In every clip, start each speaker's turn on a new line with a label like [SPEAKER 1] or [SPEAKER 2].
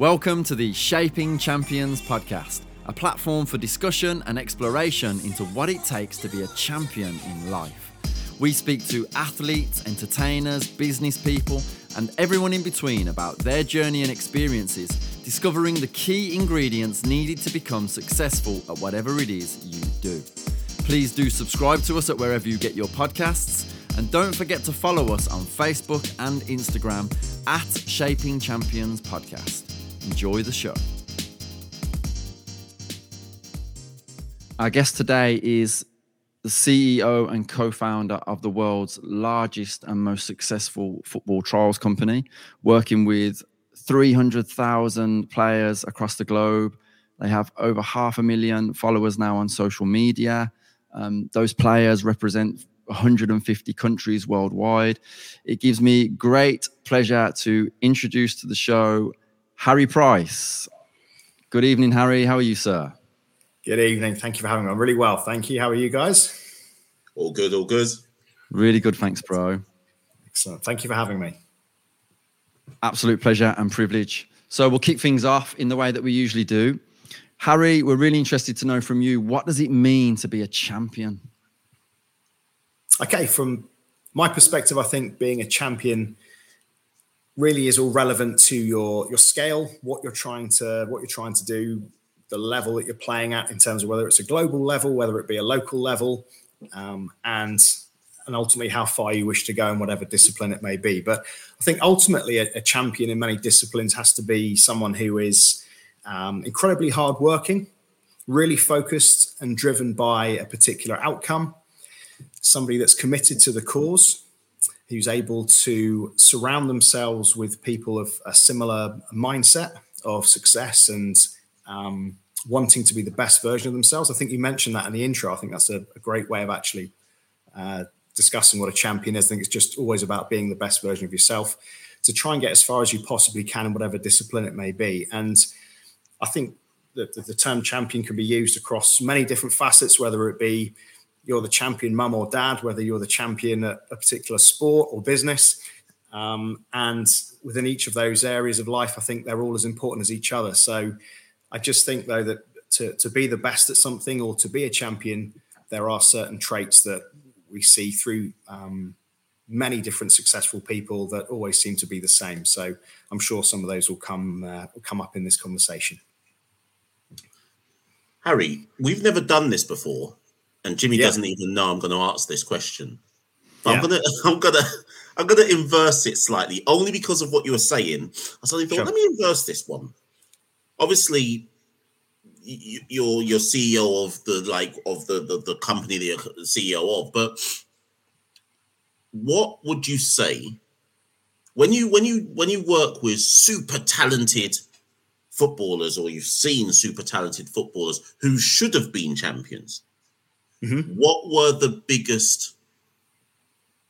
[SPEAKER 1] Welcome to the Shaping Champions podcast, a platform for discussion and exploration into what it takes to be a champion in life. We speak to athletes, entertainers, business people, and everyone in between about their journey and experiences, discovering the key ingredients needed to become successful at whatever it is you do. Please do subscribe to us at wherever you get your podcasts. And don't forget to follow us on Facebook and Instagram at Shaping Champions Podcast. Enjoy the show. Our guest today is the CEO and co founder of the world's largest and most successful football trials company, working with 300,000 players across the globe. They have over half a million followers now on social media. Um, those players represent 150 countries worldwide. It gives me great pleasure to introduce to the show Harry Price. Good evening, Harry. How are you, sir?
[SPEAKER 2] Good evening. Thank you for having me. I'm really well. Thank you. How are you guys?
[SPEAKER 3] All good, all good.
[SPEAKER 1] Really good. Thanks, bro.
[SPEAKER 2] Excellent. Thank you for having me.
[SPEAKER 1] Absolute pleasure and privilege. So we'll kick things off in the way that we usually do. Harry, we're really interested to know from you what does it mean to be a champion?
[SPEAKER 2] Okay, from my perspective, I think being a champion really is all relevant to your your scale, what you're trying to what you're trying to do, the level that you're playing at in terms of whether it's a global level, whether it be a local level, um, and and ultimately how far you wish to go in whatever discipline it may be. But I think ultimately a, a champion in many disciplines has to be someone who is um, incredibly hardworking, really focused and driven by a particular outcome, somebody that's committed to the cause who's able to surround themselves with people of a similar mindset of success and um, wanting to be the best version of themselves. I think you mentioned that in the intro. I think that's a, a great way of actually uh, discussing what a champion is. I think it's just always about being the best version of yourself to try and get as far as you possibly can in whatever discipline it may be. And I think that the, the term champion can be used across many different facets, whether it be you're the champion mum or dad, whether you're the champion at a particular sport or business. Um, and within each of those areas of life, I think they're all as important as each other. So I just think, though, that to, to be the best at something or to be a champion, there are certain traits that we see through um, many different successful people that always seem to be the same. So I'm sure some of those will come uh, will come up in this conversation.
[SPEAKER 3] Harry, we've never done this before, and Jimmy yeah. doesn't even know I'm going to ask this question. Yeah. I'm gonna, I'm gonna, I'm gonna inverse it slightly, only because of what you were saying. I suddenly thought, sure. let me inverse this one. Obviously, you're you're CEO of the like of the, the the company that you're CEO of, but what would you say when you when you when you work with super talented footballers or you've seen super talented footballers who should have been champions? Mm-hmm. What were the biggest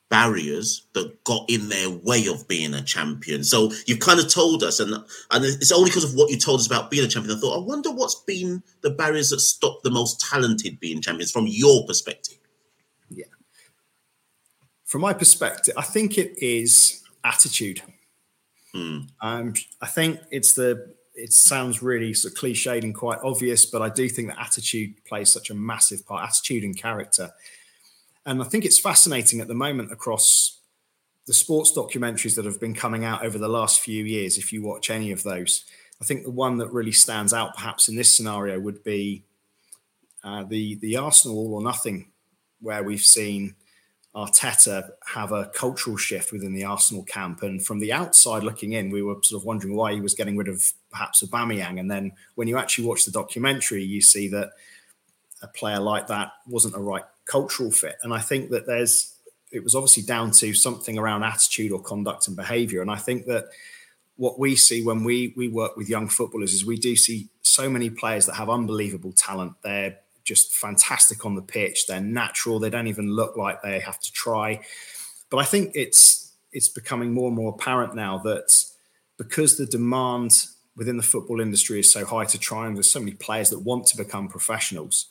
[SPEAKER 3] barriers that got in their way of being a champion? So you've kind of told us, and and it's only because of what you told us about being a champion. I thought, I wonder what's been the barriers that stop the most talented being champions from your perspective.
[SPEAKER 2] Yeah, from my perspective, I think it is attitude. Hmm. Um, I think it's the it sounds really sort of cliched and quite obvious, but I do think that attitude plays such a massive part, attitude and character. And I think it's fascinating at the moment across the sports documentaries that have been coming out over the last few years. If you watch any of those, I think the one that really stands out, perhaps in this scenario, would be uh, the the Arsenal All or Nothing, where we've seen Arteta have a cultural shift within the Arsenal camp. And from the outside looking in, we were sort of wondering why he was getting rid of perhaps Aubameyang. And then when you actually watch the documentary, you see that a player like that wasn't a right cultural fit. And I think that there's it was obviously down to something around attitude or conduct and behavior. And I think that what we see when we we work with young footballers is we do see so many players that have unbelievable talent. They're just fantastic on the pitch. They're natural. They don't even look like they have to try. But I think it's it's becoming more and more apparent now that because the demand within the football industry is so high to try and there's so many players that want to become professionals,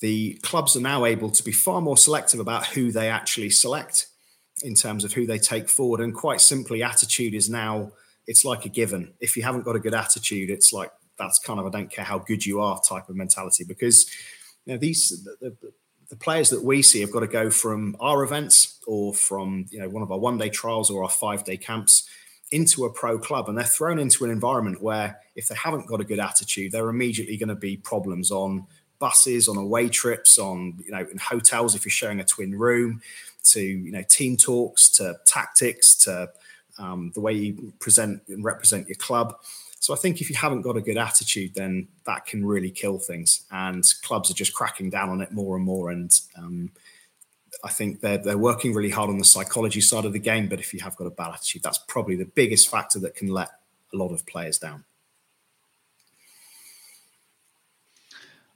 [SPEAKER 2] the clubs are now able to be far more selective about who they actually select in terms of who they take forward. And quite simply, attitude is now it's like a given. If you haven't got a good attitude, it's like that's kind of I don't care how good you are type of mentality because you know these the, the, the players that we see have got to go from our events or from you know one of our one day trials or our five day camps into a pro club and they're thrown into an environment where if they haven't got a good attitude they're immediately going to be problems on buses on away trips on you know in hotels if you're sharing a twin room to you know team talks to tactics to um, the way you present and represent your club so I think if you haven't got a good attitude, then that can really kill things. And clubs are just cracking down on it more and more. And um, I think they're they're working really hard on the psychology side of the game. But if you have got a bad attitude, that's probably the biggest factor that can let a lot of players down.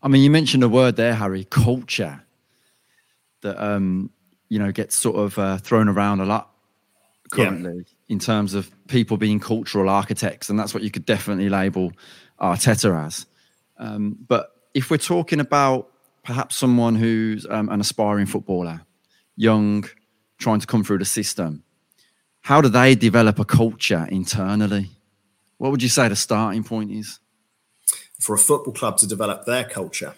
[SPEAKER 1] I mean, you mentioned a word there, Harry, culture, that um, you know gets sort of uh, thrown around a lot currently. Yeah in terms of people being cultural architects, and that's what you could definitely label Arteta as. Um, but if we're talking about perhaps someone who's um, an aspiring footballer, young, trying to come through the system, how do they develop a culture internally? What would you say the starting point is?
[SPEAKER 2] For a football club to develop their culture,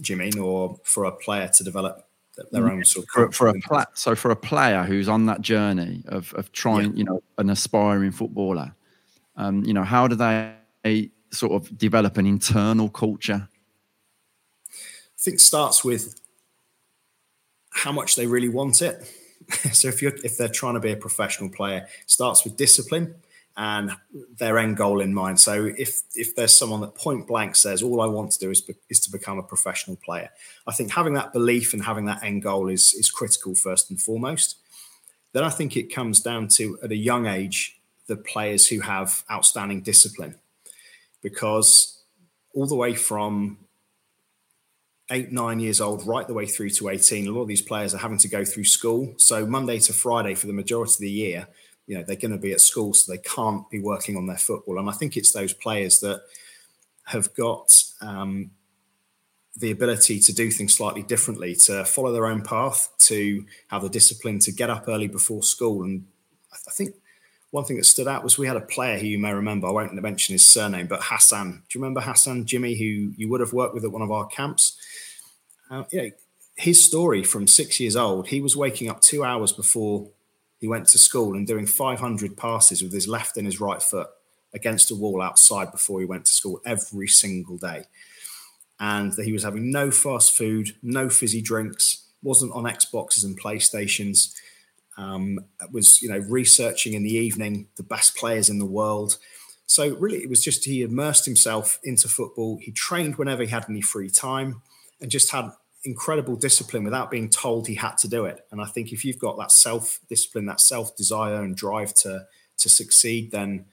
[SPEAKER 2] do you mean, or for a player to develop their own sort of
[SPEAKER 1] for, for a pla- so for a player who's on that journey of of trying, yeah. you know, an aspiring footballer, um, you know, how do they sort of develop an internal culture?
[SPEAKER 2] I think starts with how much they really want it. so if you're if they're trying to be a professional player, starts with discipline and their end goal in mind. So if if there's someone that point blank says all I want to do is is to become a professional player, I think having that belief and having that end goal is is critical first and foremost. Then I think it comes down to at a young age the players who have outstanding discipline, because all the way from eight, nine years old, right the way through to 18. A lot of these players are having to go through school. So Monday to Friday for the majority of the year, you know they're going to be at school, so they can't be working on their football. And I think it's those players that have got um, the ability to do things slightly differently, to follow their own path, to have the discipline to get up early before school. And I think one thing that stood out was we had a player who you may remember. I won't mention his surname, but Hassan. Do you remember Hassan Jimmy, who you would have worked with at one of our camps? Uh, you know, his story from six years old, he was waking up two hours before he went to school and doing 500 passes with his left and his right foot against a wall outside before he went to school every single day. And that he was having no fast food, no fizzy drinks, wasn't on Xboxes and PlayStations. Um, was you know researching in the evening the best players in the world. So really, it was just he immersed himself into football. He trained whenever he had any free time, and just had incredible discipline without being told he had to do it. And I think if you've got that self discipline, that self desire and drive to to succeed, then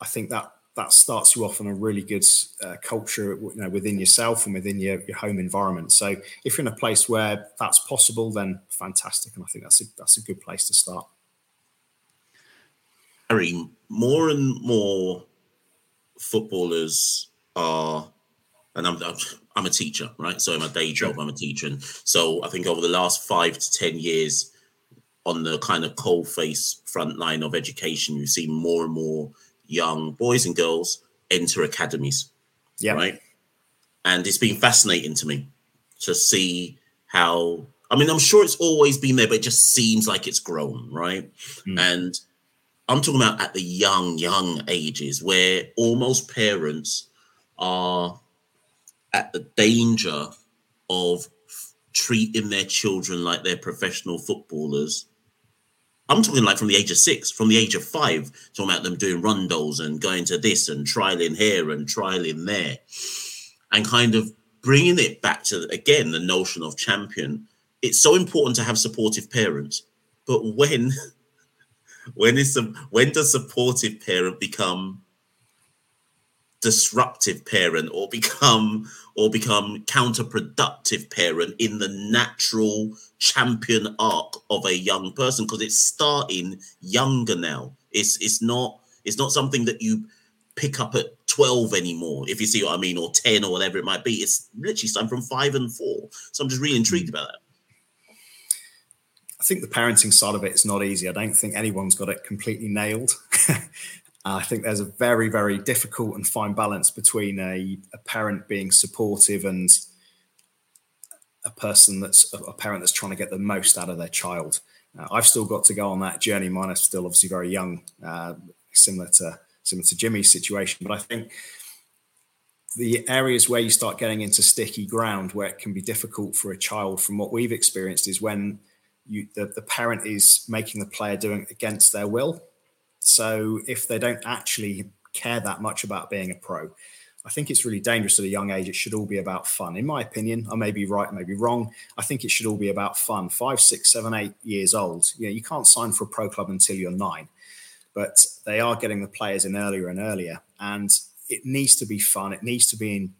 [SPEAKER 2] I think that that starts you off on a really good uh, culture, you know, within yourself and within your, your home environment. So if you're in a place where that's possible, then fantastic. And I think that's a, that's a good place to start.
[SPEAKER 3] Harry, more and more footballers are, and I'm, I'm I'm a teacher, right? So in my day job, I'm a teacher. And so I think over the last five to 10 years, on the kind of cold face front line of education, you see more and more young boys and girls enter academies. Yeah. Right. And it's been fascinating to me to see how, I mean, I'm sure it's always been there, but it just seems like it's grown. Right. Mm. And I'm talking about at the young, young ages where almost parents are at the danger of treating their children like they're professional footballers. I'm talking like from the age of six, from the age of five, talking about them doing rondos and going to this and trialing here and trialing there, and kind of bringing it back to again the notion of champion. It's so important to have supportive parents, but when when is some when does supportive parent become disruptive parent or become or become counterproductive parent in the natural champion arc of a young person because it's starting younger now. It's it's not it's not something that you pick up at 12 anymore if you see what i mean or 10 or whatever it might be. It's literally starting from 5 and 4 so i'm just really hmm. intrigued about that.
[SPEAKER 2] I think the parenting side of it is not easy. I don't think anyone's got it completely nailed. I think there's a very, very difficult and fine balance between a, a parent being supportive and a person that's a parent that's trying to get the most out of their child. Uh, I've still got to go on that journey. Mine is still obviously very young, uh, similar to similar to Jimmy's situation. But I think the areas where you start getting into sticky ground, where it can be difficult for a child, from what we've experienced, is when you the, the parent is making the player doing against their will. So if they don't actually care that much about being a pro, I think it's really dangerous at a young age. It should all be about fun. In my opinion, I may be right, I may be wrong. I think it should all be about fun. Five, six, seven, eight years old. You know, you can't sign for a pro club until you're nine, but they are getting the players in earlier and earlier. And it needs to be fun. It needs to be in,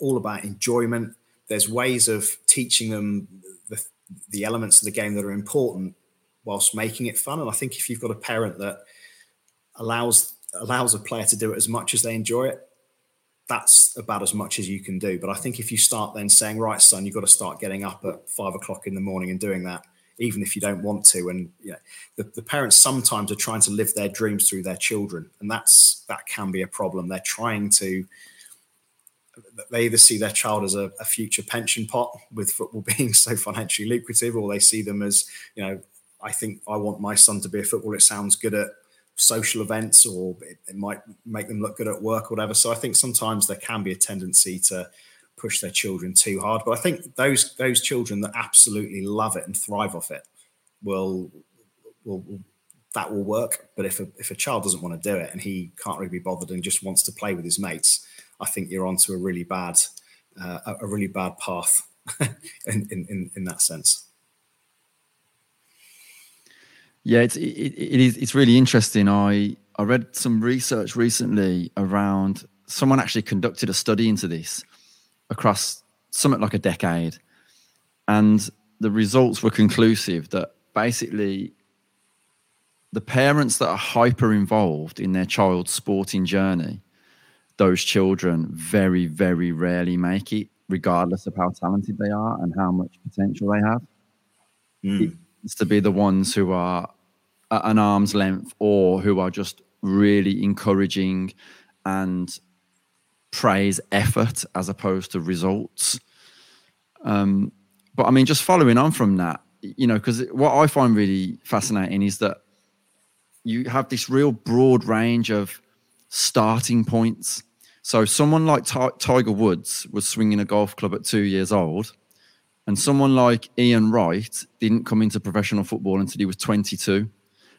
[SPEAKER 2] all about enjoyment. There's ways of teaching them the, the elements of the game that are important whilst making it fun. And I think if you've got a parent that allows allows a player to do it as much as they enjoy it, that's about as much as you can do. But I think if you start then saying, right, son, you've got to start getting up at five o'clock in the morning and doing that, even if you don't want to. And you know, the, the parents sometimes are trying to live their dreams through their children. And that's that can be a problem. They're trying to they either see their child as a, a future pension pot with football being so financially lucrative, or they see them as, you know, I think I want my son to be a footballer. It sounds good at social events or it, it, might make them look good at work or whatever. So I think sometimes there can be a tendency to push their children too hard. But I think those those children that absolutely love it and thrive off it will will, will that will work. But if a, if a child doesn't want to do it and he can't really be bothered and just wants to play with his mates, I think you're onto a really bad uh, a really bad path in, in in that sense.
[SPEAKER 1] Yeah, it's it, it is it's really interesting. I I read some research recently around someone actually conducted a study into this across something like a decade, and the results were conclusive that basically the parents that are hyper involved in their child's sporting journey, those children very very rarely make it, regardless of how talented they are and how much potential they have. Mm. It's to be the ones who are at an arm's length or who are just really encouraging and praise effort as opposed to results. Um, but I mean, just following on from that, you know, because what I find really fascinating is that you have this real broad range of starting points. So, someone like T- Tiger Woods was swinging a golf club at two years old, and someone like Ian Wright didn't come into professional football until he was 22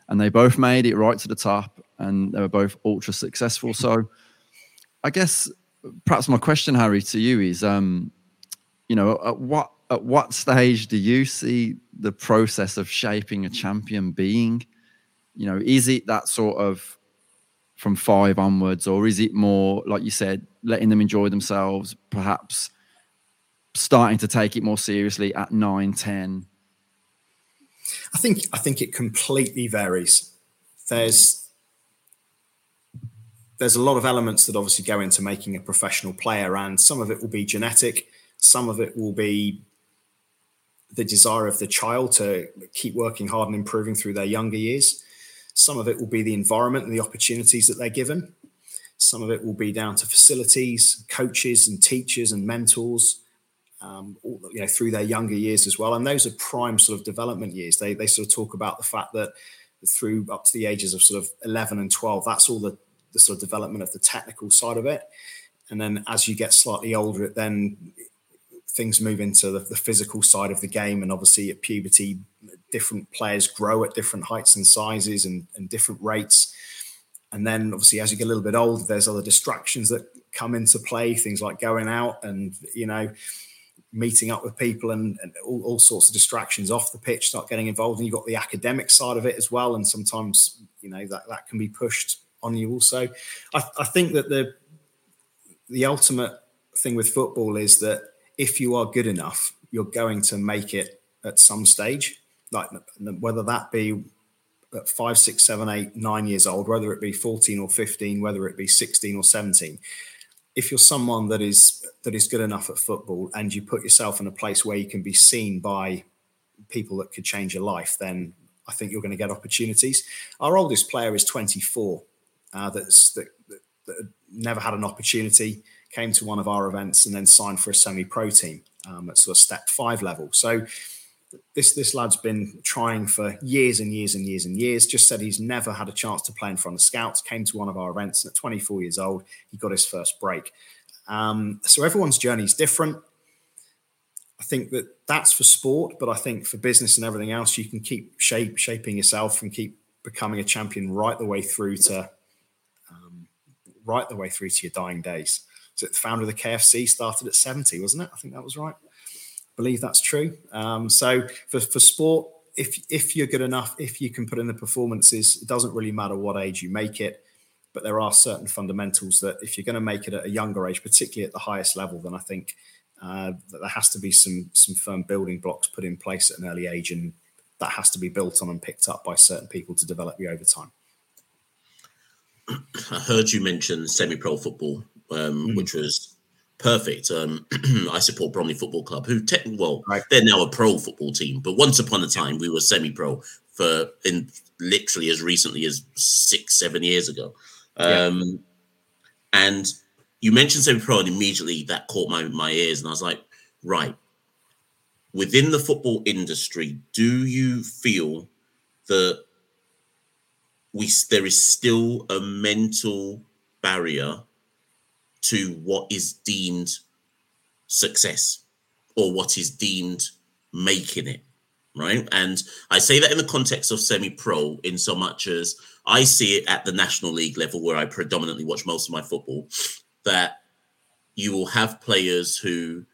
[SPEAKER 1] and they both made it right to the top and they were both ultra successful. So I guess perhaps my question, Harry, to you is, um, you know, at what at what stage do you see the process of shaping a champion being? You know, is it that sort of from five onwards, or is it more like you said, letting them enjoy themselves, perhaps starting to take it more seriously at nine, ten?
[SPEAKER 2] I think I think it completely varies. There's there's a lot of elements that obviously go into making a professional player, and some of it will be genetic, some of it will be the desire of the child to keep working hard and improving through their younger years. Some of it will be the environment and the opportunities that they're given. Some of it will be down to facilities, coaches, and teachers and mentors um, you know, through their younger years as well. And those are prime sort of development years. They, they sort of talk about the fact that through up to the ages of sort of 11 and 12, that's all the, the sort of development of the technical side of it. And then as you get slightly older, it then things move into the, the physical side of the game. And obviously at puberty, different players grow at different heights and sizes and, and different rates. And then obviously as you get a little bit older, there's other distractions that come into play, things like going out and, you know, meeting up with people and, and all, all, sorts of distractions off the pitch start getting involved and you've got the academic side of it as well and sometimes you know that, that can be pushed on you also. I, I think that the the ultimate thing with football is that if you are good enough you're going to make it at some stage like whether that be at five six seven eight nine years old whether it be 14 or 15 whether it be 16 or 17 if you're someone that is that is good enough at football and you put yourself in a place where you can be seen by people that could change your life, then I think you're going to get opportunities. Our oldest player is 24. uh, that's that, that, that, never had an opportunity, came to one of our events, and then signed for a semi-pro team um, at sort of step five level. So this this lad's been trying for years and years and years and years. Just said he's never had a chance to play in front of scouts. Came to one of our events, and at 24 years old, he got his first break. Um, so everyone's journey is different. I think that that's for sport, but I think for business and everything else, you can keep shape, shaping yourself and keep becoming a champion right the way through to um, right the way through to your dying days. So the founder of the KFC started at 70, wasn't it? I think that was right. I believe that's true. Um, so for, for sport, if if you're good enough, if you can put in the performances, it doesn't really matter what age you make it. But there are certain fundamentals that if you're going to make it at a younger age, particularly at the highest level, then I think uh, that there has to be some some firm building blocks put in place at an early age, and that has to be built on and picked up by certain people to develop you over time.
[SPEAKER 3] I heard you mention semi-pro football, um, mm. which was perfect. Um, I support Bromley Football Club, who te- well, right. they're now a pro football team, but once upon a time we were semi-pro for in literally as recently as six, seven years ago. Um, yeah. And you mentioned semi-pro, and immediately that caught my my ears, and I was like, right. Within the football industry, do you feel that we there is still a mental barrier to what is deemed success or what is deemed making it right and i say that in the context of semi-pro in so much as i see it at the national league level where i predominantly watch most of my football that you will have players who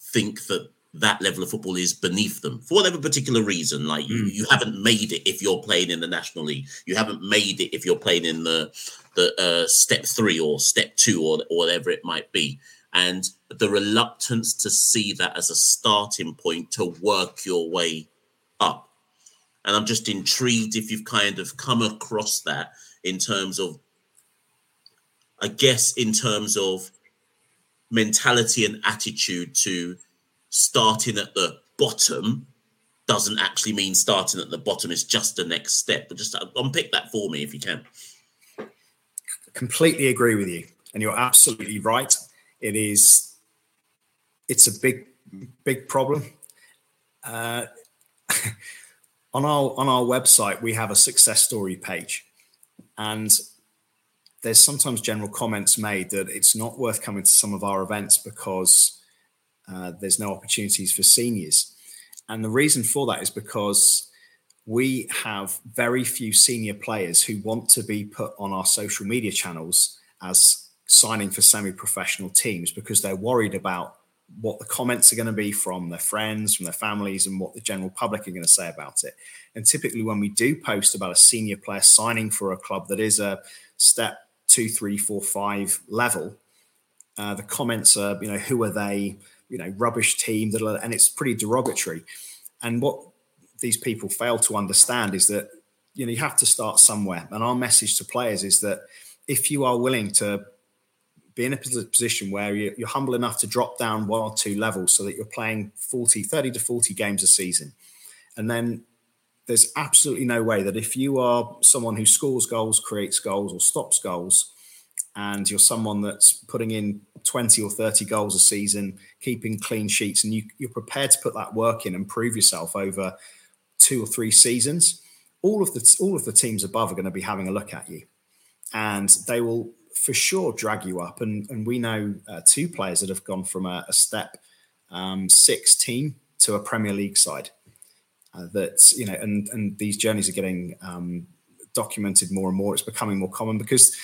[SPEAKER 3] think that that level of football is beneath them for whatever particular reason. Like you, mm. you haven't made it if you're playing in the National League. You haven't made it if you're playing in the the uh, step three or step two or, or whatever it might be. And the reluctance to see that as a starting point to work your way up. And I'm just intrigued if you've kind of come across that in terms of, I guess, in terms of mentality and attitude to starting at the bottom doesn't actually mean starting at the bottom is just the next step. But just unpick that for me if you can.
[SPEAKER 2] Completely agree with you, and you're absolutely right. It is. It's a big, big problem. Uh, on our on our website, we have a success story page, and there's sometimes general comments made that it's not worth coming to some of our events because uh, there's no opportunities for seniors. And the reason for that is because we have very few senior players who want to be put on our social media channels as signing for semi professional teams because they're worried about what the comments are going to be from their friends, from their families, and what the general public are going to say about it. And typically, when we do post about a senior player signing for a club that is a step two, three, four, five level, uh, the comments are, you know, who are they? you know rubbish team and it's pretty derogatory and what these people fail to understand is that you know you have to start somewhere and our message to players is that if you are willing to be in a position where you're humble enough to drop down one or two levels so that you're playing 40 30 to 40 games a season. And then there's absolutely no way that if you are someone who scores goals creates goals or stops goals and you're someone that's putting in 20 or 30 goals a season, keeping clean sheets, and you, you're prepared to put that work in and prove yourself over two or three seasons, all of the all of the teams above are going to be having a look at you, and they will for sure drag you up. And and we know uh, two players that have gone from a, a step um, six team to a Premier League side. Uh, that you know, and and these journeys are getting um, documented more and more. It's becoming more common because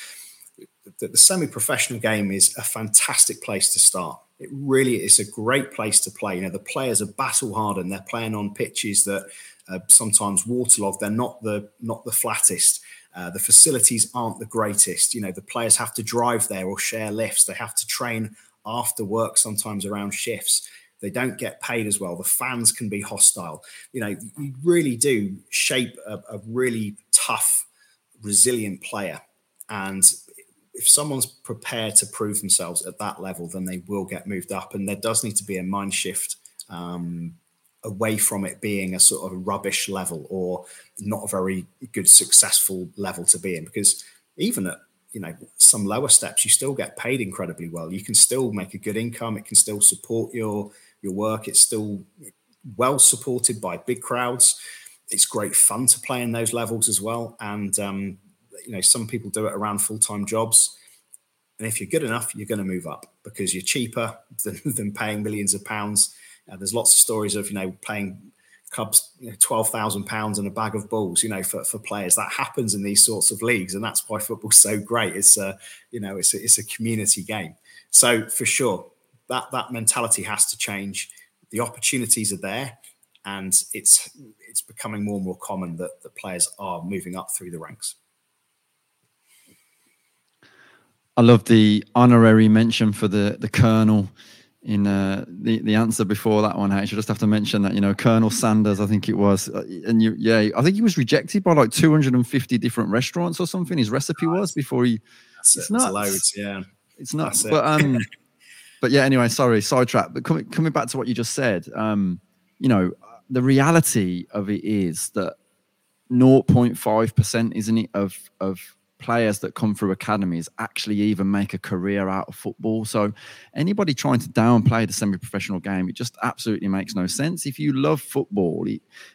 [SPEAKER 2] the, the semi-professional game is a fantastic place to start. It really is a great place to play. You know, the players are battle hardened. They're playing on pitches that are sometimes waterlogged. They're not the not the flattest. Uh, the facilities aren't the greatest. You know, the players have to drive there or share lifts. They have to train after work, sometimes around shifts. They don't get paid as well. The fans can be hostile. You know, you really do shape a, a really tough, resilient player. And if someone's prepared to prove themselves at that level, then they will get moved up. And there does need to be a mind shift um, away from it being a sort of rubbish level or not a very good successful level to be in. Because even at you know some lower steps you still get paid incredibly well. You can still make a good income. It can still support your your work. It's still well supported by big crowds. It's great fun to play in those levels as well. And um, you know some people do it around full-time jobs. And if you're good enough you're going to move up because you're cheaper than, than paying millions of pounds uh, there's lots of stories of you know playing clubs you know, twelve thousand pounds and a bag of balls, you know, for, for players. That happens in these sorts of leagues, and that's why football's so great. It's a you know it's a, it's a community game. So for sure, that that mentality has to change. The opportunities are there, and it's it's becoming more and more common that the players are moving up through the ranks.
[SPEAKER 1] I love the honorary mention for the the colonel in uh, the the answer before that one. I just have to mention that you know Colonel Sanders, I think it was, uh, and you, yeah, I think he was rejected by like 250 different restaurants or something. His recipe was before he.
[SPEAKER 2] That's it's not loads, yeah.
[SPEAKER 1] It's not, but um, but yeah. Anyway, sorry, sidetrack. But coming coming back to what you just said, um, you know, the reality of it is that 0.5 percent, isn't it, of of players that come through academies actually even make a career out of football. So anybody trying to downplay the semi-professional game, it just absolutely makes no sense. If you love football,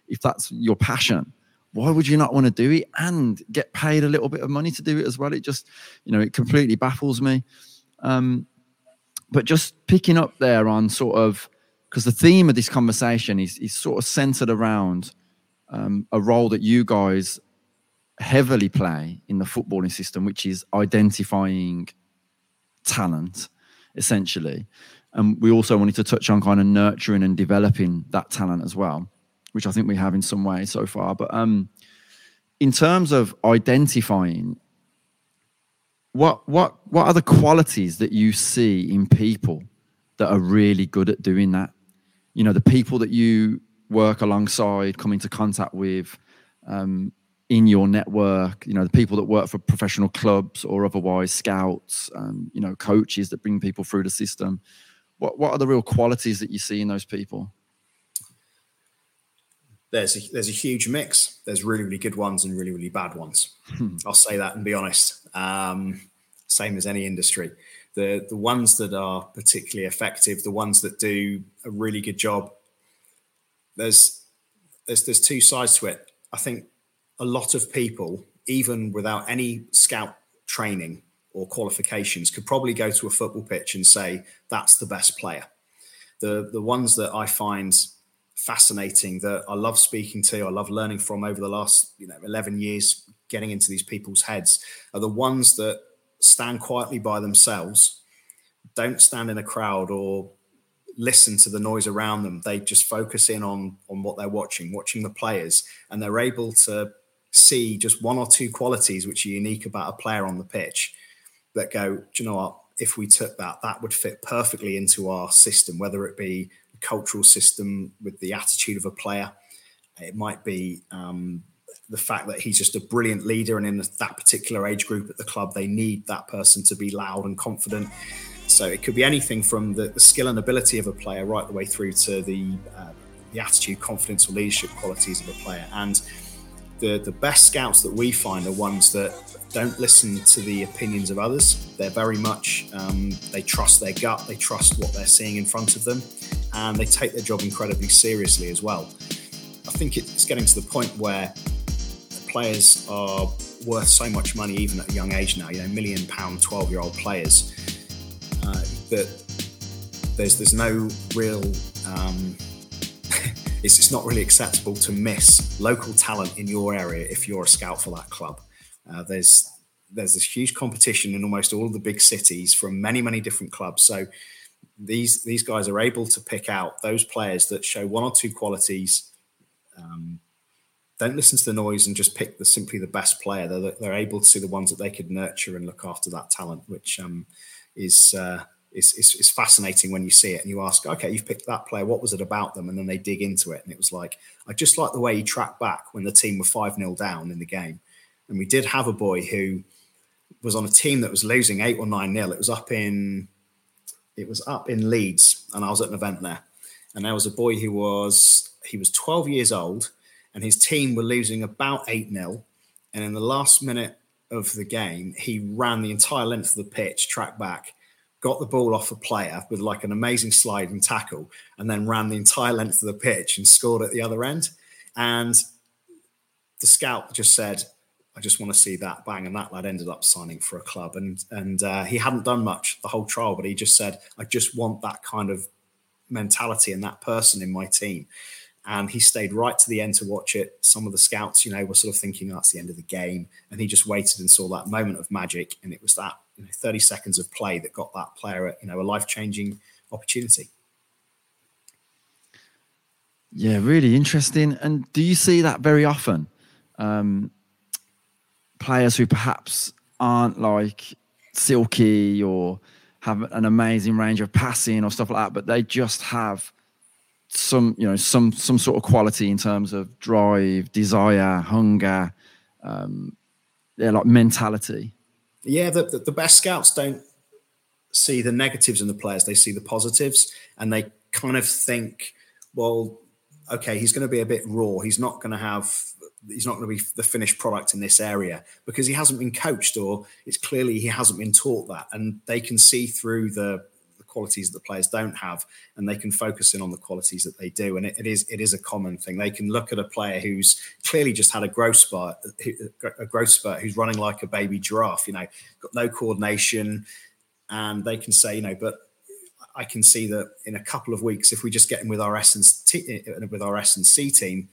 [SPEAKER 1] if that's your passion, why would you not want to do it and get paid a little bit of money to do it as well? It just, you know, it completely baffles me. Um, but just picking up there on sort of because the theme of this conversation is, is sort of centered around um, a role that you guys heavily play in the footballing system, which is identifying talent, essentially. And we also wanted to touch on kind of nurturing and developing that talent as well, which I think we have in some way so far. But um, in terms of identifying, what what what are the qualities that you see in people that are really good at doing that? You know, the people that you work alongside, come into contact with, um, in your network, you know, the people that work for professional clubs or otherwise scouts, um, you know, coaches that bring people through the system. What what are the real qualities that you see in those people?
[SPEAKER 2] There's a, there's a huge mix. There's really really good ones and really really bad ones. Hmm. I'll say that and be honest. Um, same as any industry. The the ones that are particularly effective, the ones that do a really good job. There's there's there's two sides to it. I think a lot of people, even without any scout training or qualifications, could probably go to a football pitch and say that's the best player. The the ones that I find fascinating, that I love speaking to, I love learning from over the last you know eleven years, getting into these people's heads, are the ones that stand quietly by themselves, don't stand in a crowd or listen to the noise around them. They just focus in on on what they're watching, watching the players, and they're able to see just one or two qualities which are unique about a player on the pitch that go, do you know what? If we took that, that would fit perfectly into our system, whether it be a cultural system with the attitude of a player. It might be um, the fact that he's just a brilliant leader, and in that particular age group at the club, they need that person to be loud and confident. So it could be anything from the, the skill and ability of a player right the way through to the uh, the attitude, confidence, or leadership qualities of a player. And the the best scouts that we find are ones that don't listen to the opinions of others. They're very much um, they trust their gut, they trust what they're seeing in front of them, and they take their job incredibly seriously as well. I think it's getting to the point where players are worth so much money even at a young age now. You know, million pound, twelve year old players uh, that there's there's no real um, it's, it's not really acceptable to miss local talent in your area if you're a scout for that club. Uh, there's there's this huge competition in almost all of the big cities from many many different clubs. So these these guys are able to pick out those players that show one or two qualities. Um, don't listen to the noise and just pick the simply the best player. They're, they're able to see the ones that they could nurture and look after that talent, which um, is uh, is fascinating when you see it and you ask, okay, you've picked that player. What was it about them? And then they dig into it. And it was like, I just like the way he tracked back when the team were 5 0 down in the game. And we did have a boy who was on a team that was losing 8 or 9 0. It was up in. It was up in Leeds, and I was at an event there. And there was a boy who was he was 12 years old, and his team were losing about 8 0. And in the last minute of the game, he ran the entire length of the pitch, track back, got the ball off a player with like an amazing slide and tackle, and then ran the entire length of the pitch and scored at the other end. And the scout just said, I just want to see that bang. And that lad ended up signing for a club. And and uh, he hadn't done much the whole trial, but he just said, I just want that kind of mentality and that person in my team. And he stayed right to the end to watch it. Some of the scouts, you know, were sort of thinking that's the end of the game. And he just waited and saw that moment of magic. And it was that you know, 30 seconds of play that got that player, you know, a life changing opportunity.
[SPEAKER 1] Yeah, really interesting. And do you see that very often? Um, players who perhaps aren't like silky or have an amazing range of passing or stuff like that, but they just have some, you know, some some sort of quality in terms of drive, desire, hunger, um, like mentality.
[SPEAKER 2] Yeah, the, the, the best scouts don't see the negatives in the players; they see the positives, and they kind of think, well, okay, he's going to be a bit raw. He's not going to have he's not going to be the finished product in this area because he hasn't been coached or it's clearly he hasn't been taught that and they can see through the, the qualities that the players don't have and they can focus in on the qualities that they do and it, it is it is a common thing they can look at a player who's clearly just had a growth spurt a growth spurt who's running like a baby giraffe you know got no coordination and they can say you know but I can see that in a couple of weeks, if we just get him with our S and T, eh, with our S and C team,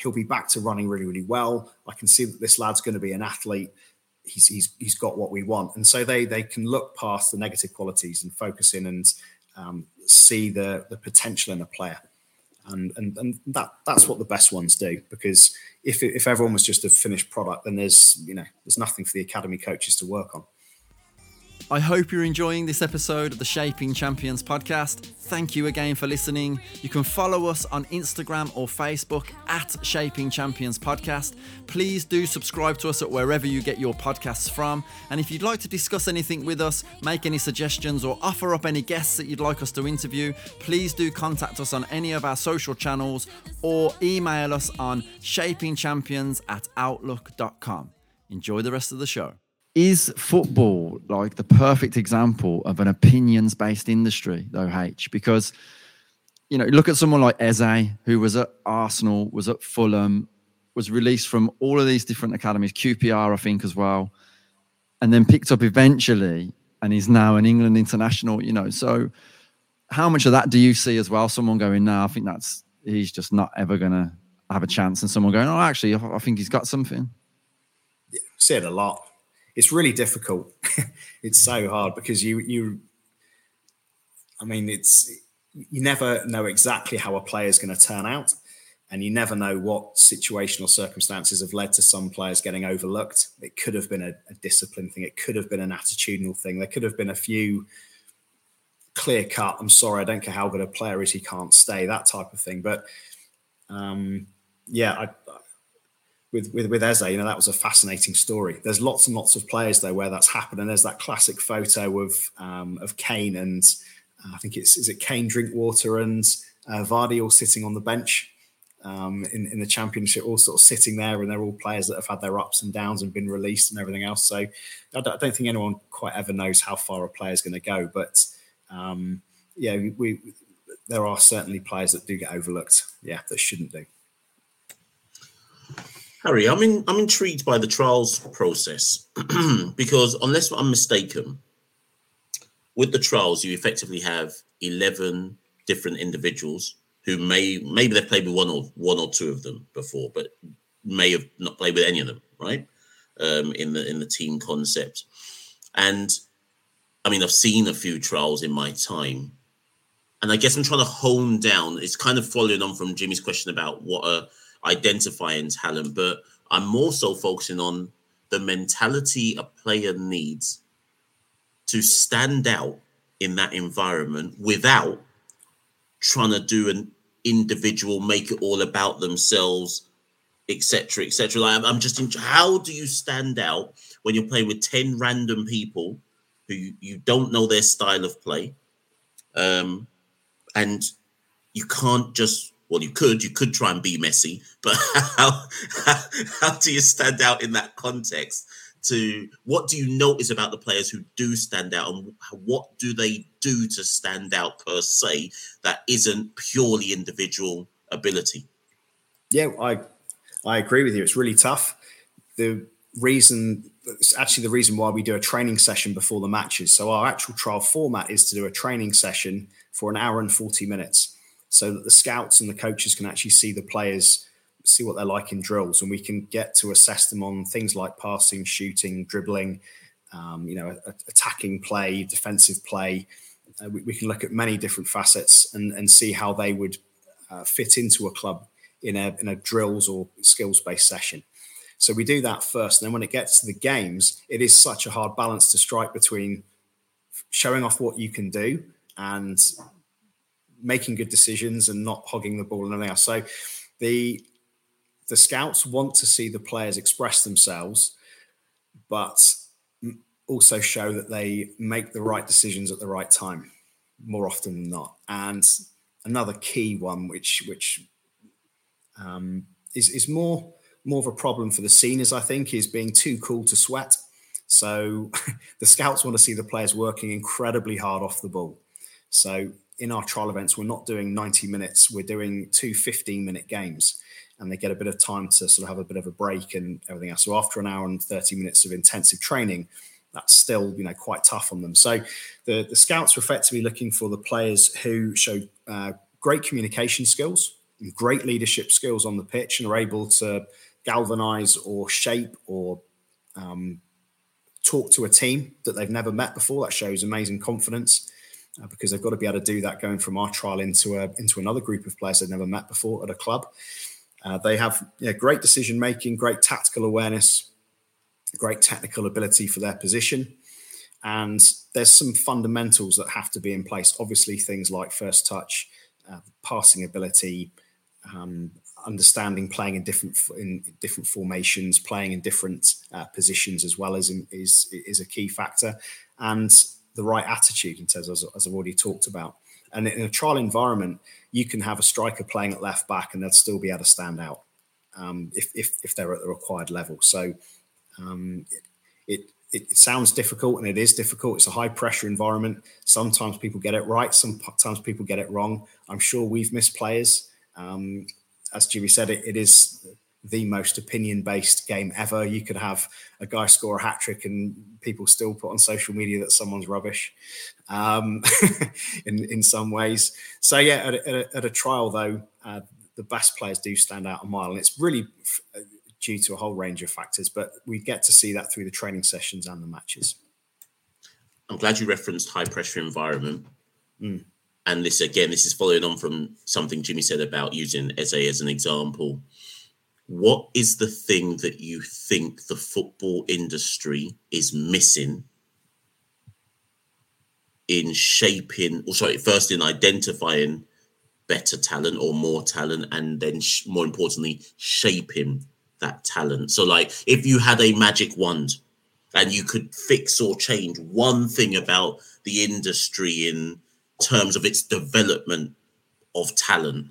[SPEAKER 2] he'll be back to running really, really well. I can see that this lad's going to be an athlete. He's, he's, he's got what we want. And so they, they can look past the negative qualities and focus in and um, see the, the potential in a player. And, and, and that, that's what the best ones do, because if, if everyone was just a finished product, then there's, you know, there's nothing for the academy coaches to work on.
[SPEAKER 1] I hope you're enjoying this episode of the Shaping Champions podcast. Thank you again for listening. You can follow us on Instagram or Facebook at Shaping Champions Podcast. Please do subscribe to us at wherever you get your podcasts from. And if you'd like to discuss anything with us, make any suggestions, or offer up any guests that you'd like us to interview, please do contact us on any of our social channels or email us on shapingchampions at outlook.com. Enjoy the rest of the show is football like the perfect example of an opinions based industry though h? Because you know look at someone like eze who was at arsenal was at fulham was released from all of these different academies qpr i think as well and then picked up eventually and he's now an england international you know. So how much of that do you see as well someone going now i think that's he's just not ever gonna have a chance and someone going oh actually i, I think he's got something.
[SPEAKER 2] It a lot it's really difficult. it's so hard because you you I mean it's you never know exactly how a player is going to turn out and you never know what situational circumstances have led to some players getting overlooked. It could have been a, a discipline thing, it could have been an attitudinal thing. There could have been a few clear cut, I'm sorry, I don't care how good a player is, he can't stay, that type of thing. But um, yeah, I, with with with Eze, you know, that was a fascinating story. There's lots and lots of players though where that's happened, and there's that classic photo of um, of Kane and uh, I think it's is it Kane Drinkwater and uh, Vardy all sitting on the bench um, in in the championship, all sort of sitting there, and they're all players that have had their ups and downs and been released and everything else. So I don't, I don't think anyone quite ever knows how far a player is going to go, but um, yeah, we, we there are certainly players that do get overlooked, yeah, that shouldn't do.
[SPEAKER 3] Harry, I'm in, I'm intrigued by the trials process because unless I'm mistaken, with the trials you effectively have eleven different individuals who may maybe they've played with one or one or two of them before, but may have not played with any of them, right? Um, in the in the team concept, and I mean I've seen a few trials in my time, and I guess I'm trying to hone down. It's kind of following on from Jimmy's question about what a identifying talent, but I'm more so focusing on the mentality a player needs to stand out in that environment without trying to do an individual, make it all about themselves, etc., etc. Like I'm just, in, how do you stand out when you're playing with ten random people who you, you don't know their style of play, um, and you can't just well, you could, you could try and be Messi, but how, how, how do you stand out in that context to what do you notice about the players who do stand out and what do they do to stand out per se that isn't purely individual ability?
[SPEAKER 2] Yeah, I I agree with you. It's really tough. The reason it's actually the reason why we do a training session before the matches. So our actual trial format is to do a training session for an hour and 40 minutes so that the scouts and the coaches can actually see the players see what they're like in drills, and we can get to assess them on things like passing, shooting, dribbling, um, you know, attacking play, defensive play. Uh, we, we, can look at many different facets and, and see how they would uh, fit into a club in a in a drills or skills based session. So we do that first, and then when it gets to the games, it is such a hard balance to strike between showing off what you can do and making good decisions and not hogging the ball and everything else. So the the scouts want to see the players express themselves, but also show that they make the right decisions at the right time more often than not. And another key one, which which um, is is more more of a problem for the seniors, I think, is being too cool to sweat. So the scouts want to see the players working incredibly hard off the ball. So in our trial events, we're not doing 90 minutes, we're doing two 15 minute games and they get a bit of time to sort of have a bit of a break and everything else. So after an hour and 30 minutes of intensive training, that's still you know quite tough on them. So the the scouts were effectively looking for the players who show uh, great communication skills, and great leadership skills on the pitch, and are able to galvanize or shape or um, talk to a team that they've never met before. That shows amazing confidence. Uh, because they've got to be able to do that going from our trial into a into another group of players they've never met before at a club. Uh, they have great decision making, great tactical awareness, great technical ability for their position. And there's some fundamentals that have to be in place. Obviously, things like first touch, uh, passing ability, um, understanding playing in different in different formations, playing in different uh, positions as well as in, is is a key factor, and the right attitude in terms of, as, as I've already talked about. And in a trial environment, you can have a striker playing at left back and they'll still be able to stand out um, if, if, if, they're at the required level. So um, it, it, it, sounds difficult and it is difficult. It's a high pressure environment. Sometimes people get it right, sometimes people get it wrong. I'm sure we've missed players. Um, as Jimmy said, it, it is the most opinion based game ever. You could have a guy score a hat trick and people still put on social media that someone's rubbish um, in, in some ways. So, yeah, at a, at a, at a trial, though, uh, the best players do stand out a mile. And it's really uh, due to a whole range of factors, but we get to see that through the training sessions and the matches.
[SPEAKER 3] I'm glad you referenced high pressure environment. Mm. And this again, this is following on from something Jimmy said about using SA as an example what is the thing that you think the football industry is missing in shaping or sorry first in identifying better talent or more talent and then sh- more importantly shaping that talent? So like if you had a magic wand and you could fix or change one thing about the industry in terms of its development of talent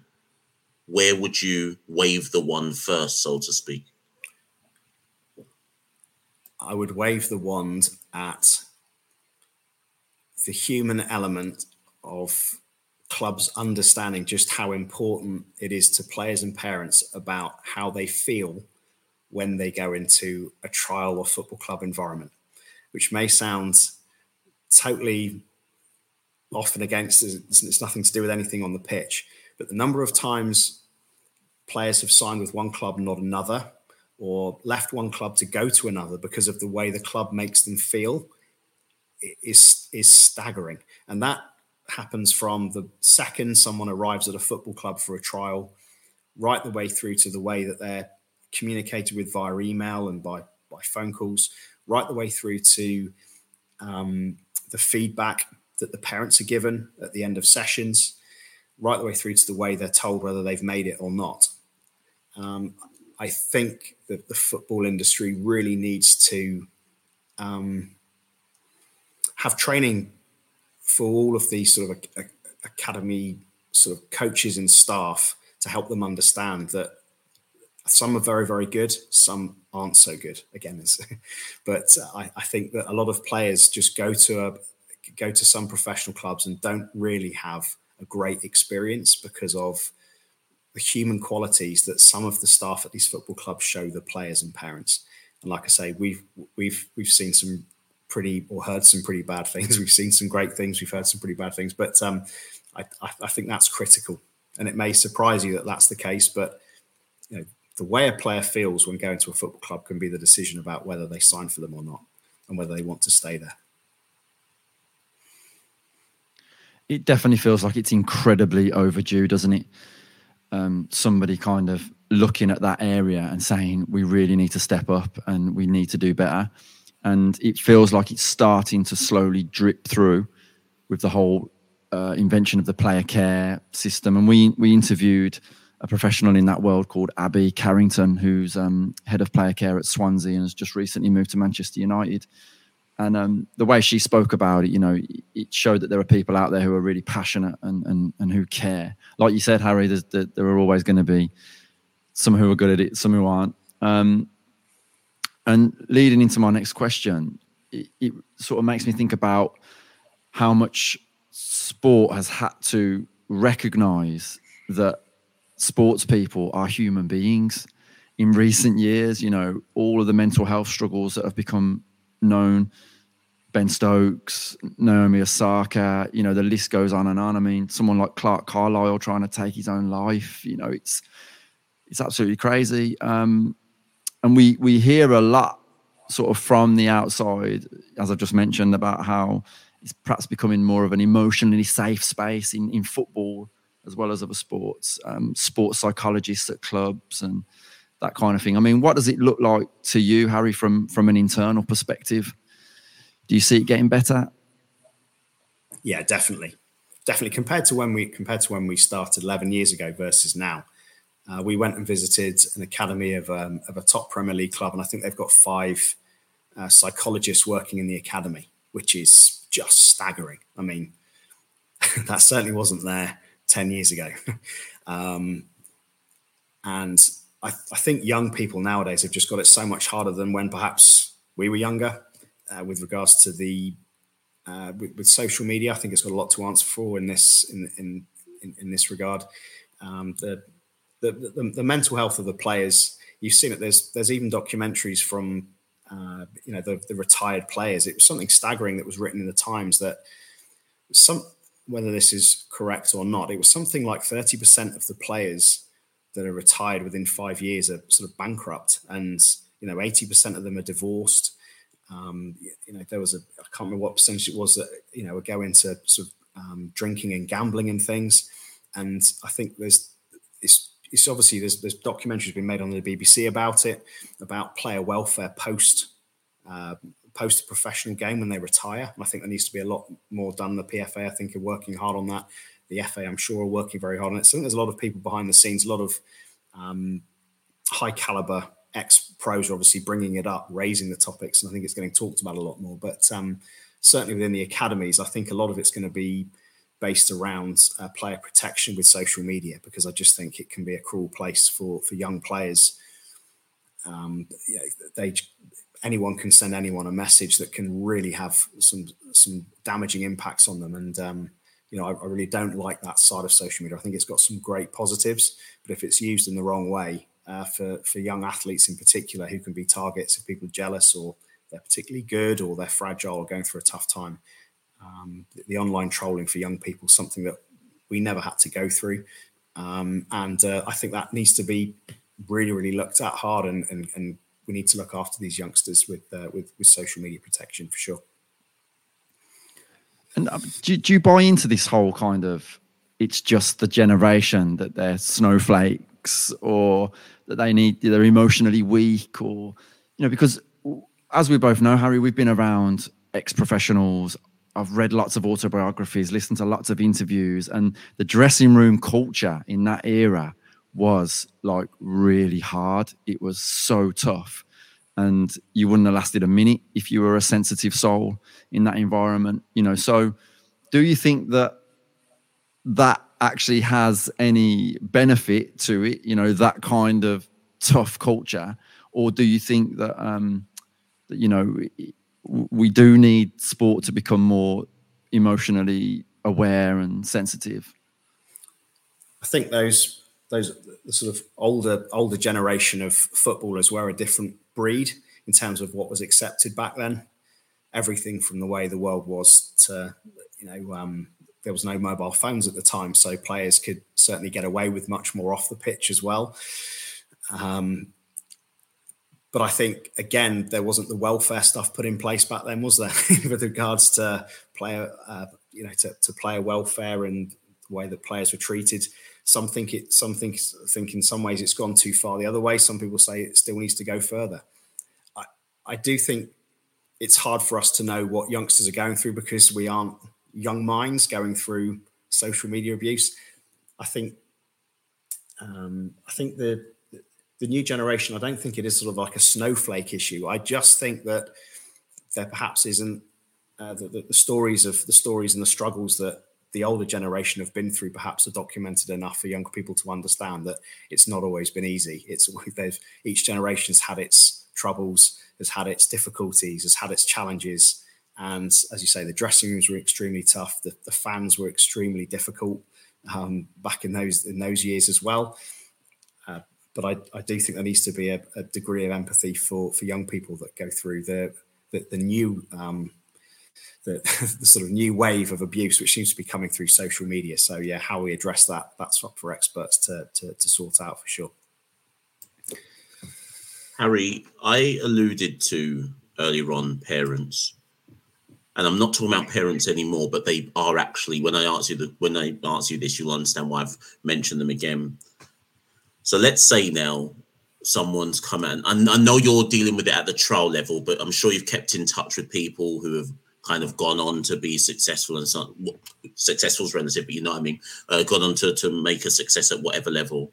[SPEAKER 3] where would you wave the wand first, so to speak?
[SPEAKER 2] I would wave the wand at the human element of clubs understanding just how important it is to players and parents about how they feel when they go into a trial or football club environment, which may sound totally off and against, it's nothing to do with anything on the pitch. But the number of times players have signed with one club, not another, or left one club to go to another because of the way the club makes them feel is is staggering. And that happens from the second someone arrives at a football club for a trial, right the way through to the way that they're communicated with via email and by by phone calls, right the way through to um, the feedback that the parents are given at the end of sessions, right the way through to the way they're told whether they've made it or not. Um, I think that the football industry really needs to um, have training for all of these sort of a, a, academy sort of coaches and staff to help them understand that some are very very good some aren't so good. Again, but uh, I, I think that a lot of players just go to a go to some professional clubs and don't really have a great experience because of the human qualities that some of the staff at these football clubs show the players and parents. And like I say, we've we've we've seen some pretty or heard some pretty bad things. We've seen some great things. We've heard some pretty bad things. But um, I, I think that's critical. And it may surprise you that that's the case, but you know the way a player feels when going to a football club can be the decision about whether they sign for them or not, and whether they want to stay there.
[SPEAKER 1] It definitely feels like it's incredibly overdue, doesn't it? Um, somebody kind of looking at that area and saying we really need to step up and we need to do better and it feels like it's starting to slowly drip through with the whole uh, invention of the player care system. And we we interviewed a professional in that world called Abby Carrington, who's um, head of player care at Swansea and has just recently moved to Manchester United. And um, the way she spoke about it, you know, it showed that there are people out there who are really passionate and and, and who care. Like you said, Harry, there, there are always going to be some who are good at it, some who aren't. Um, and leading into my next question, it, it sort of makes me think about how much sport has had to recognize that sports people are human beings in recent years you know all of the mental health struggles that have become known ben stokes naomi osaka you know the list goes on and on. I mean someone like clarke carlisle trying to take his own life you know it's it's absolutely crazy. Um, and we we hear a lot sort of from the outside, as I've just mentioned, about how it's perhaps becoming more of an emotionally safe space in, in football as well as other sports, um, sports psychologists at clubs and that kind of thing. I mean, what does it look like to you, Harry, from from an internal perspective? Do you see it getting better?
[SPEAKER 2] Yeah, definitely, definitely. Compared to when we compared to when we started eleven years ago versus now, uh, we went and visited an academy of, um, of a top Premier League club, and I think they've got five uh, psychologists working in the academy, which is just staggering. I mean, that certainly wasn't there 10 years ago. um, and I, I, think young people nowadays have just got it so much harder than when perhaps we were younger uh, with regards to the uh, with, with, social media. I think it's got a lot to answer for in this in in, in, in this regard. Um, the the, the, the mental health of the players. You've seen it. There's there's even documentaries from uh, you know the, the retired players. It was something staggering that was written in the Times that some whether this is correct or not, it was something like 30% of the players that are retired within five years are sort of bankrupt, and you know 80% of them are divorced. Um, you know, there was a I can't remember what percentage it was that you know would go into sort of um, drinking and gambling and things. And I think there's it's it's obviously there's there's documentaries been made on the BBC about it, about player welfare post uh, post professional game when they retire. And I think there needs to be a lot more done. The PFA, I think, are working hard on that. The FA, I'm sure, are working very hard on it. So I think there's a lot of people behind the scenes, a lot of um, high caliber ex pros are obviously bringing it up, raising the topics, and I think it's getting talked about a lot more. But um, certainly within the academies, I think a lot of it's going to be based around uh, player protection with social media because I just think it can be a cruel place for for young players. Um, you know, they anyone can send anyone a message that can really have some some damaging impacts on them, and um, you know I, I, really don't like that side of social media. I think it's got some great positives, but if it's used in the wrong way uh, for for young athletes in particular who can be targets of people jealous or they're particularly good or they're fragile or going through a tough time um, the online trolling for young people, is something that we never had to go through. Um, and uh, I think that needs to be really, really looked at hard, and, and, and we need to look after these youngsters with uh, with, with social media protection for sure.
[SPEAKER 1] And uh, do, do you buy into this whole kind of it's just the generation that they're snowflakes or that they need they're emotionally weak or you know because as we both know harry we've been around ex-professionals I've read lots of autobiographies, listened to lots of interviews, and the dressing room culture in that era was like really hard. It was so tough. And you wouldn't have lasted a minute if you were a sensitive soul in that environment, you know. So, do you think that that actually has any benefit to it, you know, that kind of tough culture? or do you think that um, that you know we do need sport to become more emotionally aware and sensitive?
[SPEAKER 2] I think those those the sort of older older generation of footballers were a different breed in terms of what was accepted back then. Everything from the way the world was to you know um, there was no mobile phones at the time, so players could certainly get away with much more off the pitch as well. Um, but I think again there wasn't the welfare stuff put in place back then, was there, with regards to player, uh, you know, to, to player welfare and the way that players were treated. Some think it, some think, think in some ways it's gone too far the other way. Some people say it still needs to go further. I, I do think it's hard for us to know what youngsters are going through because we aren't young minds going through social media abuse. I think, um, I think the the new generation. I don't think it is sort of like a snowflake issue. I just think that there perhaps isn't uh, the, the, the stories of the stories and the struggles that the older generation have been through perhaps are documented enough for younger people to understand that it's not always been easy. It's they've each generation's had its troubles, has had its difficulties, has had its challenges. And as you say, the dressing rooms were extremely tough. The, the fans were extremely difficult um, back in those in those years as well. Uh, but I, I do think there needs to be a, a, degree of empathy for for young people that go through the the, the new um, the, the, sort of new wave of abuse which seems to be coming through social media. So yeah, how we address that that's up for experts to, to, to sort out for sure.
[SPEAKER 3] Harry, I alluded to earlier on parents, and I'm not talking about parents anymore, but they are actually. When I ask you the, when I ask you this, you'll understand why I've mentioned them again. So let's say now someone's come and I know you're dealing with it at the trial level, but I'm sure you've kept in touch with people who have kind of gone on to be successful and so successful is relative, but you know what I mean, uh, gone on to, to make a success at whatever level.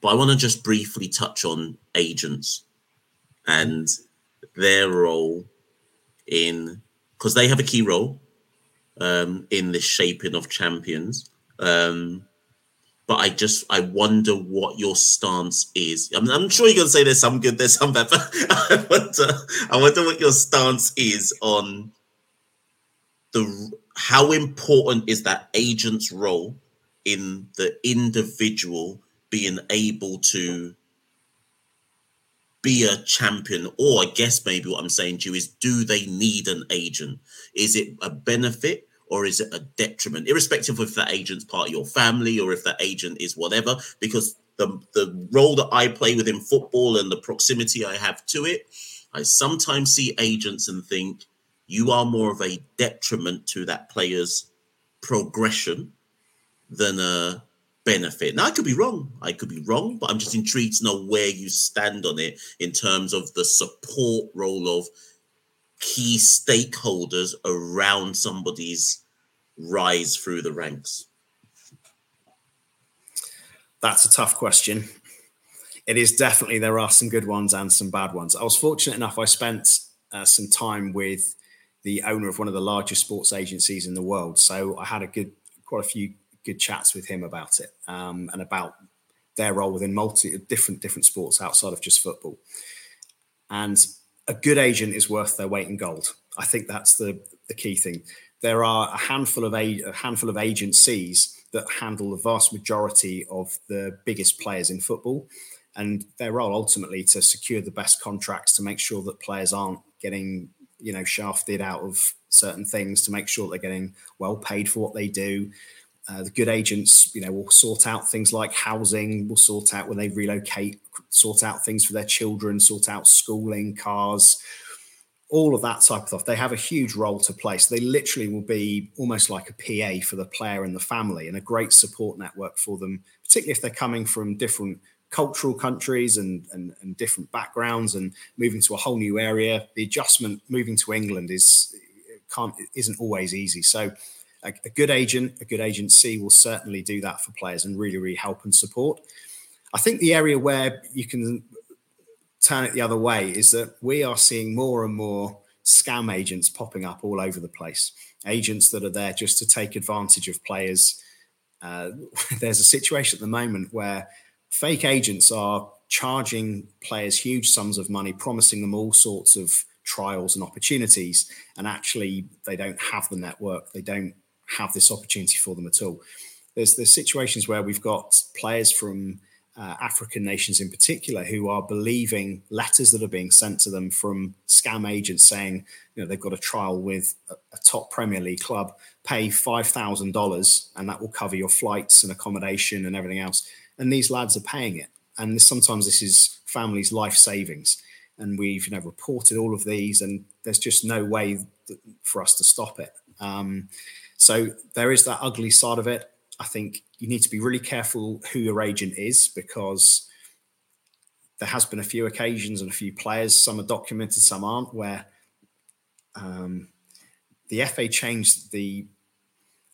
[SPEAKER 3] But I want to just briefly touch on agents and their role in because they have a key role um, in the shaping of champions. Um, but I just I wonder what your stance is. I'm, I'm sure you're to say there's some good, there's some bad, but I wonder I wonder what your stance is on the how important is that agent's role in the individual being able to be a champion or i guess maybe what i'm saying to you is do they need an agent is it a benefit or is it a detriment, irrespective of if that agent's part of your family or if that agent is whatever? Because the the role that I play within football and the proximity I have to it, I sometimes see agents and think you are more of a detriment to that player's progression than a benefit. Now I could be wrong. I could be wrong, but I'm just intrigued to know where you stand on it in terms of the support role of key stakeholders around somebody's rise through the ranks?
[SPEAKER 2] That's a tough question. It is definitely, there are some good ones and some bad ones. I was fortunate enough, I spent uh, some time with the owner of one of the largest sports agencies in the world. So I had a good, quite a few good chats with him about it um, and about their role within multi different different sports outside of just football. And a good agent is worth their weight in gold. I think that's the the key thing. There are a handful of a, a handful of agencies that handle the vast majority of the biggest players in football, and their role ultimately to secure the best contracts to make sure that players aren't getting you know shafted out of certain things to make sure they're getting well paid for what they do uh, the good agents, you know, will sort out things like housing, will sort out when they relocate, sort out things for their children, sort out schooling, cars, all of that type of stuff. They have a huge role to play. So they literally will be almost like a PA for the player and the family and a great support network for them, particularly if they're coming from different cultural countries and, and, and different backgrounds and moving to a whole new area. The adjustment moving to England is can't isn't always easy. So a, a good agent, a good agency will certainly do that for players and really, really help and support. I think the area where you can turn it the other way is that we are seeing more and more scam agents popping up all over the place. Agents that are there just to take advantage of players. Uh, there's a situation at the moment where fake agents are charging players huge sums of money, promising them all sorts of trials and opportunities, and actually they don't have the network, they don't have this opportunity for them at all. There's there's situations where we've got players from uh, African nations in particular who are believing letters that are being sent to them from scam agents saying, you know, they've got a trial with a, a top Premier League club, pay five thousand dollars, and that will cover your flights and accommodation and everything else. And these lads are paying it, and this, sometimes this is families' life savings. And we've you know reported all of these, and there's just no way for us to stop it. Um, so there is that ugly side of it. I think you need to be really careful who your agent is because there has been a few occasions and a few players, some are documented, some aren't, where um, the FA changed the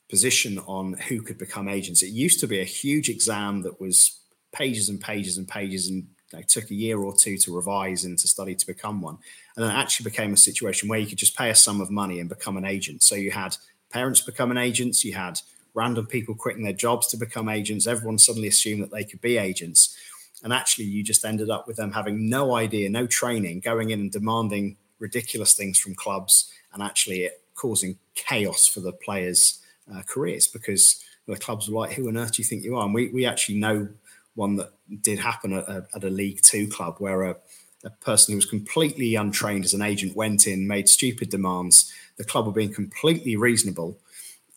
[SPEAKER 2] position on who could become agents. It used to be a huge exam that was pages and pages and pages and you took a year or two to revise and to study to become one. And then it actually became a situation where you could just pay a sum of money and become an agent. So you had parents becoming agents, you had random people quitting their jobs to become agents. Everyone suddenly assumed that they could be agents. And actually, you just ended up with them having no idea, no training, going in and demanding ridiculous things from clubs, and actually it causing chaos for the players' uh, careers because the clubs were like, "Who on earth do you think you are?" And we we actually know one that did happen at a, at a League Two club where a, a person who was completely untrained as an agent went in, made stupid demands. The club were being completely reasonable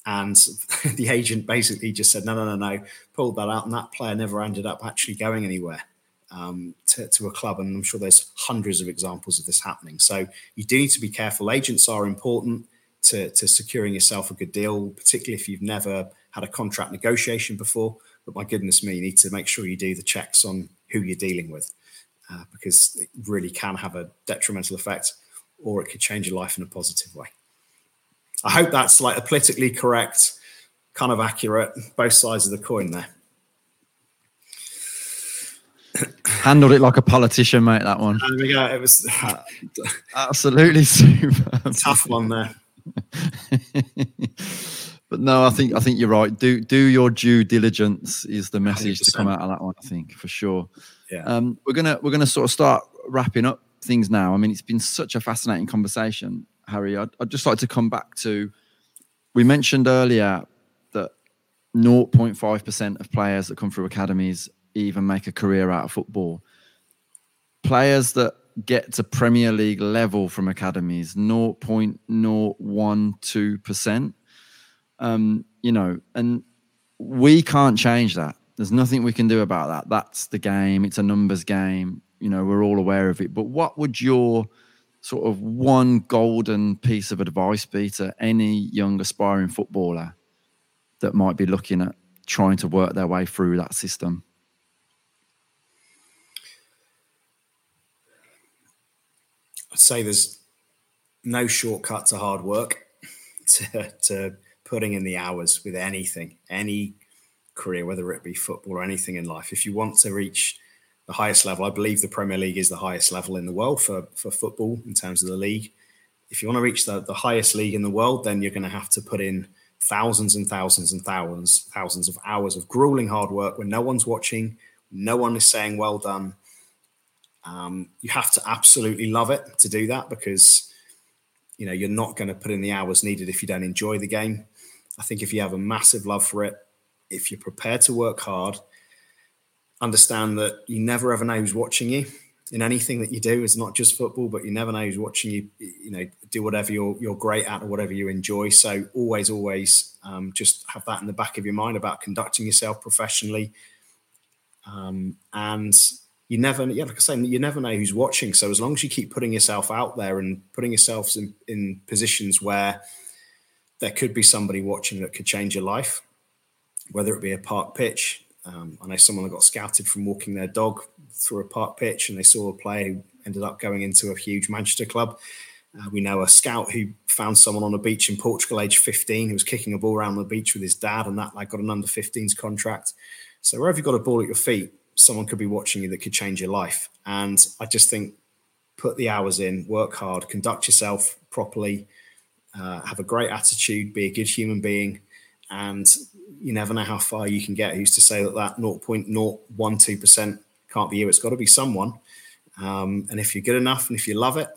[SPEAKER 2] and the agent basically just said, no, no, no, no, pulled that out. And that player never ended up actually going anywhere um, to, to, a club. And I'm sure there's hundreds of examples of this happening. So you do need to be careful. Agents are important to, to securing yourself a good deal, particularly if you've never had a contract negotiation before. But my goodness me, you need to make sure you do the checks on who you're dealing with uh, because it really can have a detrimental effect or it could change your life in a positive way. I hope that's like a politically correct, kind of accurate, both sides of the coin there.
[SPEAKER 1] Handled it like a politician, mate. That one.
[SPEAKER 2] There we go. It was
[SPEAKER 1] absolutely super.
[SPEAKER 2] Tough one there.
[SPEAKER 1] but no, I think I think you're right. Do do your due diligence is the message 100%. to come out of that one. I think for sure. Um, we're gonna we're gonna sort of start wrapping up things now. I mean, it's been such a fascinating conversation. Harry, I'd, I'd just like to come back to we mentioned earlier that 0.5% of players that come through academies even make a career out of football. Players that get to Premier League level from academies, 0.012%. Um, you know, and we can't change that. There's nothing we can do about that. That's the game. It's a numbers game. You know, we're all aware of it. But what would your sort of one golden piece of advice be to any young aspiring footballer that might be looking at trying to work their way through that system?
[SPEAKER 2] I'd say there's no shortcut to hard work, to, to putting in the hours with anything, any career, whether it be football or anything in life. If you want to reach the highest level. I believe the Premier League is the highest level in the world for, for football in terms of the league. If you want to reach the, the highest league in the world, then you're going to have to put in thousands and thousands and thousands, thousands of hours of grueling hard work when no one's watching, no one is saying well done. Um, you have to absolutely love it to do that because you know you're not going to put in the hours needed if you don't enjoy the game. I think if you have a massive love for it, if you're prepared to work hard, understand that you never ever know who's watching you in anything that you do. It's not just football, but you never know who's watching you. You know, do whatever you're you're great at or whatever you enjoy. So always, always, um, just have that in the back of your mind about conducting yourself professionally. Um, and you never, yeah, like I say, you never know who's watching. So as long as you keep putting yourself out there and putting yourself in, in positions where there could be somebody watching that could change your life, whether it be a park pitch, um, I know someone that got scouted from walking their dog through a park pitch, and they saw a player who ended up going into a huge Manchester club. Uh, we know a scout who found someone on a beach in Portugal, age 15, who was kicking a ball around the beach with his dad, and that like got an under 15s contract. So wherever you've got a ball at your feet, someone could be watching you that could change your life. And I just think put the hours in, work hard, conduct yourself properly, uh, have a great attitude, be a good human being, and you never know how far you can get. Who's to say that that 0.012% can't be you. It's got to be someone. Um, and if you're good enough and if you love it,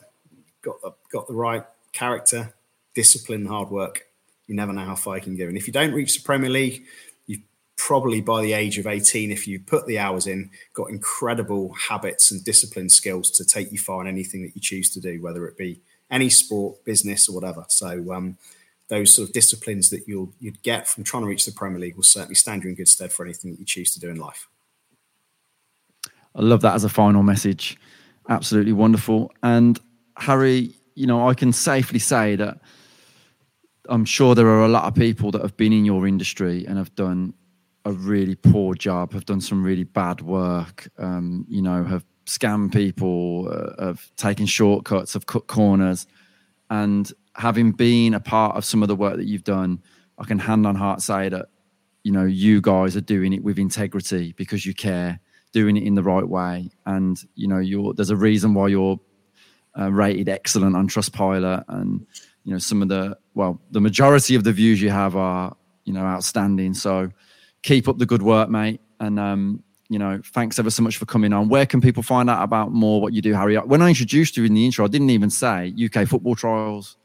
[SPEAKER 2] got the, got the right character, discipline, hard work, you never know how far you can go. And if you don't reach the Premier League, you probably by the age of 18, if you put the hours in, got incredible habits and discipline skills to take you far in anything that you choose to do, whether it be any sport, business, or whatever. So um, those sort of disciplines that you'll you'd get from trying to reach the Premier League will certainly stand you in good stead for anything that you choose to do in life.
[SPEAKER 1] I love that as a final message. Absolutely wonderful. And Harry, you know, I can safely say that I'm sure there are a lot of people that have been in your industry and have done a really poor job, have done some really bad work, um, you know, have scammed people, uh, have taken shortcuts, have cut corners. And having been a part of some of the work that you've done, I can hand on heart say that, you know, you guys are doing it with integrity because you care, doing it in the right way. And, you know, you're, there's a reason why you're uh, rated excellent on Trustpilot. And, you know some of the well the majority of the views you have are you know outstanding. So keep up the good work mate. And um you know thanks ever so much for coming on. Where can people find out about more what you do harry? When i introduced you in the intro i didn't even say uk football trials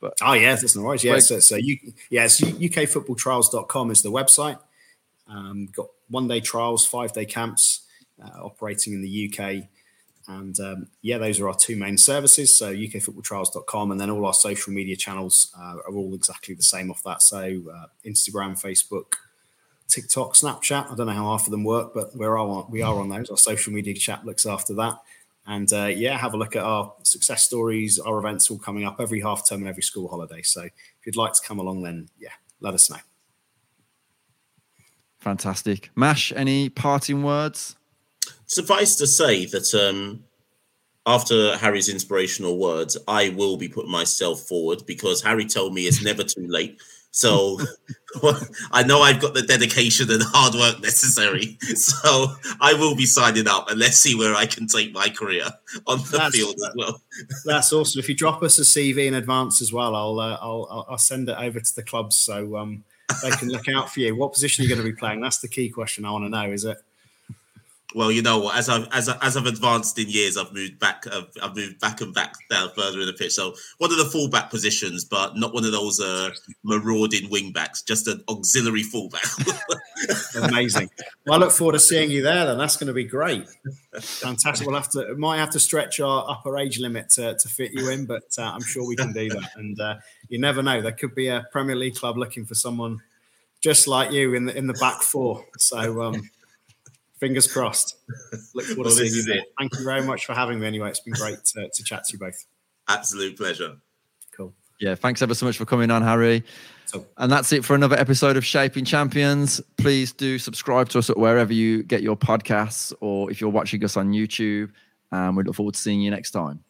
[SPEAKER 2] but oh yeah that's no worries yeah so, so you yes ukfootballtrials.com is the website. Um, got one day trials five day camps uh, operating in the uk and um, yeah, those are our two main services. So ukfootballtrials.com and then all our social media channels uh, are all exactly the same off that. So uh, Instagram, Facebook, TikTok, Snapchat. I don't know how half of them work, but we're all on, we are on those. Our social media chat looks after that. And uh, yeah, have a look at our success stories, our events all coming up every half term and every school holiday. So if you'd like to come along, then yeah, let us know.
[SPEAKER 1] Fantastic. Mash, any parting words?
[SPEAKER 3] Suffice to say that um, after Harry's inspirational words, I will be putting myself forward because Harry told me it's never too late. So I know I've got the dedication and hard work necessary. So I will be signing up and let's see where I can take my career on the that's, field as well.
[SPEAKER 2] That's awesome. If you drop us a CV in advance as well, I'll uh, I'll, I'll send it over to the clubs so um, they can look out for you. What position are you going to be playing? That's the key question I want to know. Is it?
[SPEAKER 3] Well, you know what? As I've as, I, as I've advanced in years, I've moved back. I've, I've, moved back and back down further in the pitch. So one of the fullback positions, but not one of those uh, marauding wing backs. Just an auxiliary fullback.
[SPEAKER 2] Amazing. Well, I look forward to seeing you there. Then that's going to be great. Fantastic. We'll have to might have to stretch our upper age limit to, to fit you in, but uh, I'm sure we can do that. And uh, you never know. There could be a Premier League club looking for someone just like you in the in the back four. So. Um, fingers crossed. Look forward well, to seeing you. there. Thank you very much for having me. Anyway, it's been great to, to chat to you both.
[SPEAKER 3] Absolute pleasure.
[SPEAKER 2] Cool.
[SPEAKER 1] Yeah, thanks ever so much for coming on, Harry. So, and that's it for another episode of Shaping Champions. Please do subscribe to us at wherever you get your podcasts, or if you're watching us on YouTube. And we look forward to seeing you next time.